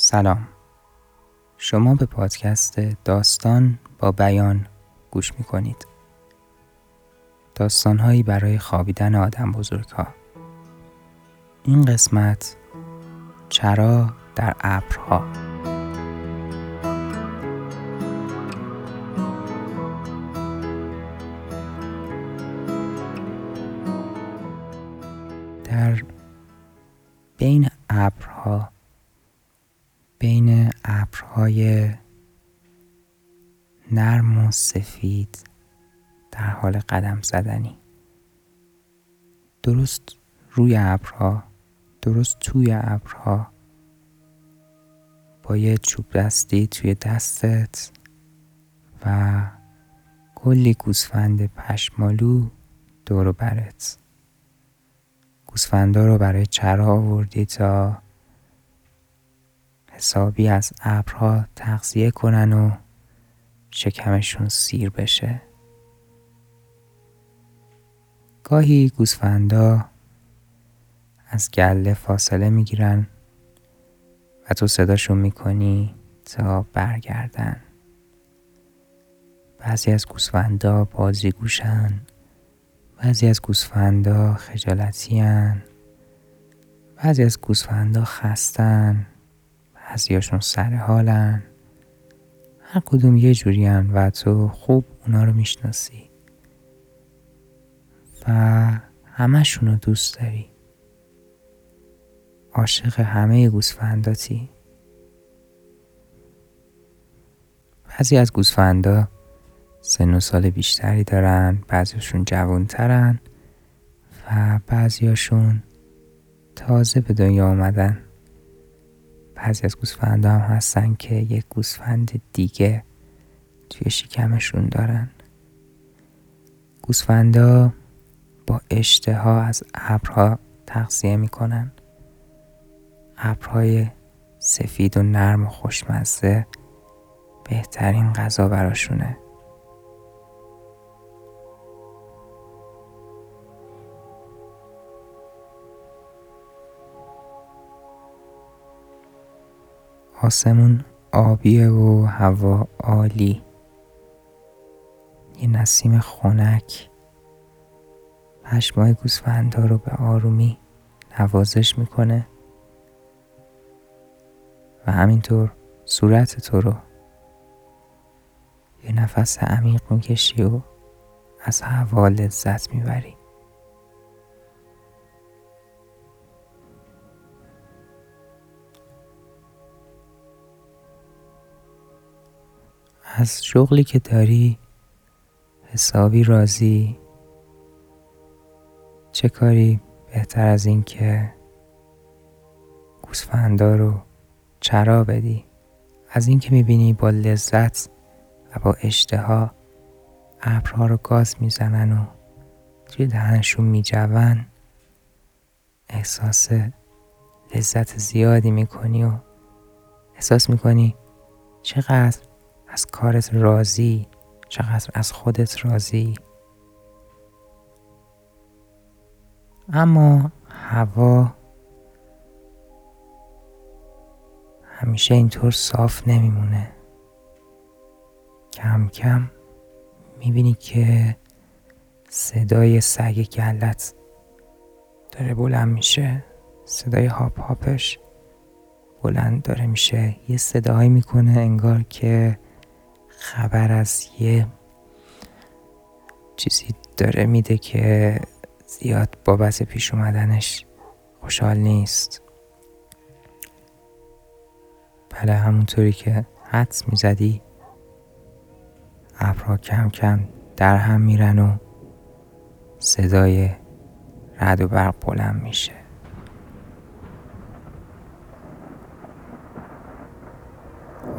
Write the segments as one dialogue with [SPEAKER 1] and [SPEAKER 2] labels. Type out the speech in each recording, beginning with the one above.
[SPEAKER 1] سلام. شما به پادکست داستان با بیان گوش می کنید داستانهایی برای خوابیدن آدم بزرگ ها این قسمت چرا در ابرها؟ نرم و سفید در حال قدم زدنی. درست روی ابرها درست توی ابرها. با یه چوب دستی توی دستت و کلی گوسفند پشمالو دور برت. گوسفندا رو برای چرا آوردی تا حسابی از ابرها تغذیه کنن و شکمشون سیر بشه. گاهی گوسفندا از گله فاصله می‌گیرن و تو صداشون می‌کنی تا برگردن. بعضی از گوسفندا بازی گوشن بعضی از گوسفندا خجالتی بعضی از گوسفندا خستن بعضیاشون سر حالن. هر کدوم یه جوری و تو خوب اونا رو می‌شناسی. و همشون رو دوست داری. عاشق همه گوسفنداتی. بعضی از گوسفندا سن و سال بیشتری دارن بعضیشون جوانترن و بعضیاشون تازه به دنیا آمدن. بعضی از گوسفندا هم هستن که یک گوسفند دیگه توی شکمشون دارن. گوسفندا با اشتها از ابرها تغذیه می‌کنن. ابرهای سفید و نرم و خوشمزه بهترین غذا براشونه. آسمون آبیه و هوا عالی. یه نسیم خنک. پشمای گوسفندا رو به آرومی نوازش می‌کنه. و همینطور صورت تو رو. یه نفس عمیق می‌کشی و از هوا لذت می‌بری. از شغلی که داری حسابی راضی. چه کاری بهتر از این که گوسفندا رو چرا بدی؟ از این که می‌بینی با لذت و با اشتها ابرها رو گاز می‌زنن و توی دهنشون میجون احساس لذت زیادی می‌کنی و احساس می‌کنی چقدر از کارت راضی چقدر از خودت راضی. اما هوا همیشه اینطور صاف نمیمونه. کم کم می‌بینی که صدای سگ گلت داره بلند میشه صدای هاپ هاپش بلند داره میشه. یه صدایی می‌کنه انگار که خبر از یه چیزی داره میده که زیاد بابت پیش اومدنش خوشحال نیست. بله همونطوری که حدس می‌زدی. ابرها کم کم در هم میرن و صدای رد و برق بلند میشه.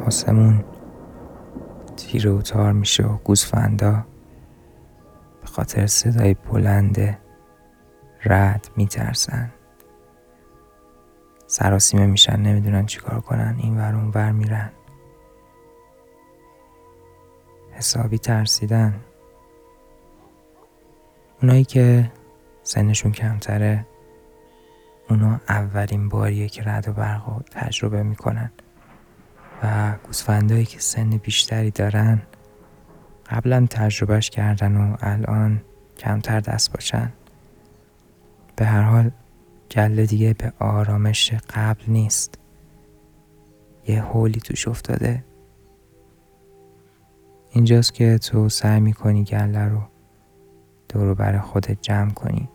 [SPEAKER 1] آسمون تیره و تار میشه و گوزفندا به خاطر صدای بلند رد میترسن. سراسیمه میشن نمی‌دونن چیکار کنن. این ور اون ور میرن. حسابی ترسیدن. اونایی که سنشون کمتره اونا اولین باریه که رد و برق تجربه می‌کنن. و گوسفندایی که سن بیشتری دارن قبلا تجربهش کردن و الان کمتر دست باشن. به هر حال گله دیگه به آرامش قبل نیست. یه حولی توش افتاده. اینجاست که تو سعی می‌کنی گله رو دورو بر خودت جمع کنی.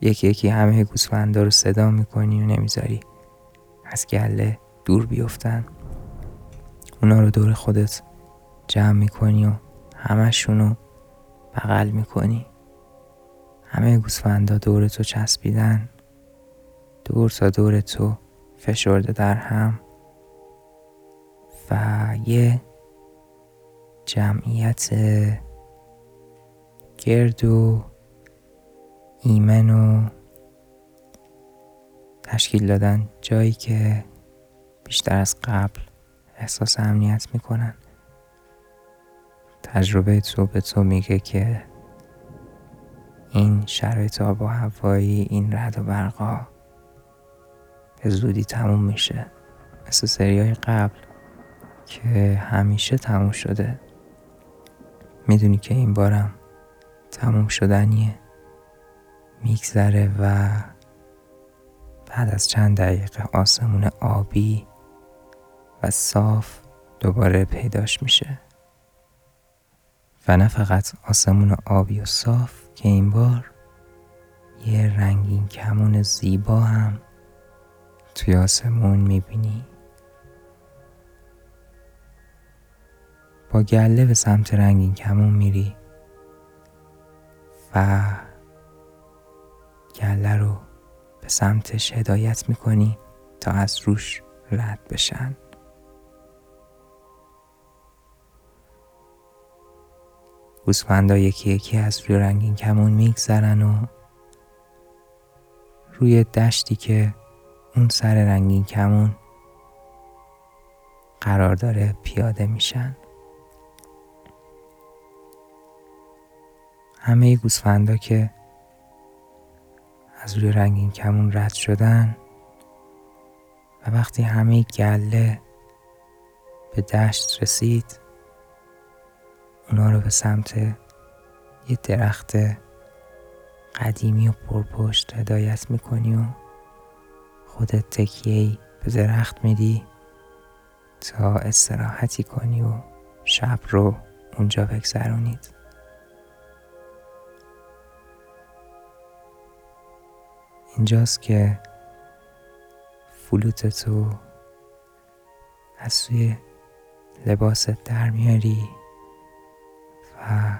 [SPEAKER 1] یکی یکی همه گوسفندا رو صدا می‌کنی و نمی‌ذاری از گله دور بیفتن. اونا رو دور خودت جمع می‌کنی و همشون رو بغل می‌کنی. همه گوسفندا دور تو چسبیدن. دور تا دور تو فشرده در هم. و یه جمعیت گرد و ایمن و تشکیل دادن جایی که بیشتر از قبل احساس امنیت می‌کنن. تجربه تو به تو میگه که این شرایط آب و هوایی این رد و برقا به زودی تموم میشه. مثل سریای قبل که همیشه تموم شده. می‌دونی که این بارم تموم شدنیه. میگذره و بعد از چند دقیقه آسمون آبی و صاف دوباره پیداش میشه. و نه فقط آسمون آبی و صاف که این بار یه رنگین کمون زیبا هم توی آسمون می‌بینی. با گله به سمت رنگین کمون میری و گله رو به سمتش هدایت می‌کنی تا از روش رد بشن. گوسفندا یکی یکی از روی رنگین کمون میگذرن و روی دشتی که اون سر رنگین کمون قرار داره پیاده میشن. همه گوسفندا که از روی رنگین کمون رد شدن و وقتی همه گله به دشت رسید اونا رو به سمت یه درخت قدیمی و پرپشت هدایت می‌کنی و خودت تکیهی به درخت میدی تا استراحتی کنی و شب رو اونجا بگذرونید. اینجاست که فلوت تو از سوی لباست در میاری. و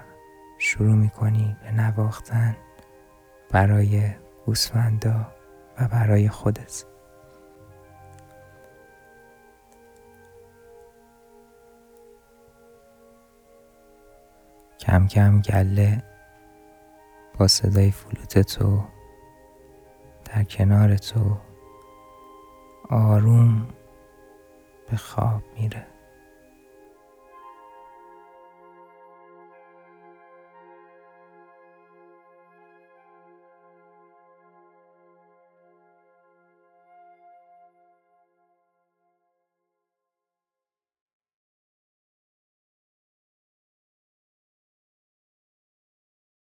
[SPEAKER 1] شروع می‌کنی به نواختن برای گوسفندا و برای خودت. کم کم گله با صدای فلوت تو در کنار تو آروم به خواب میره.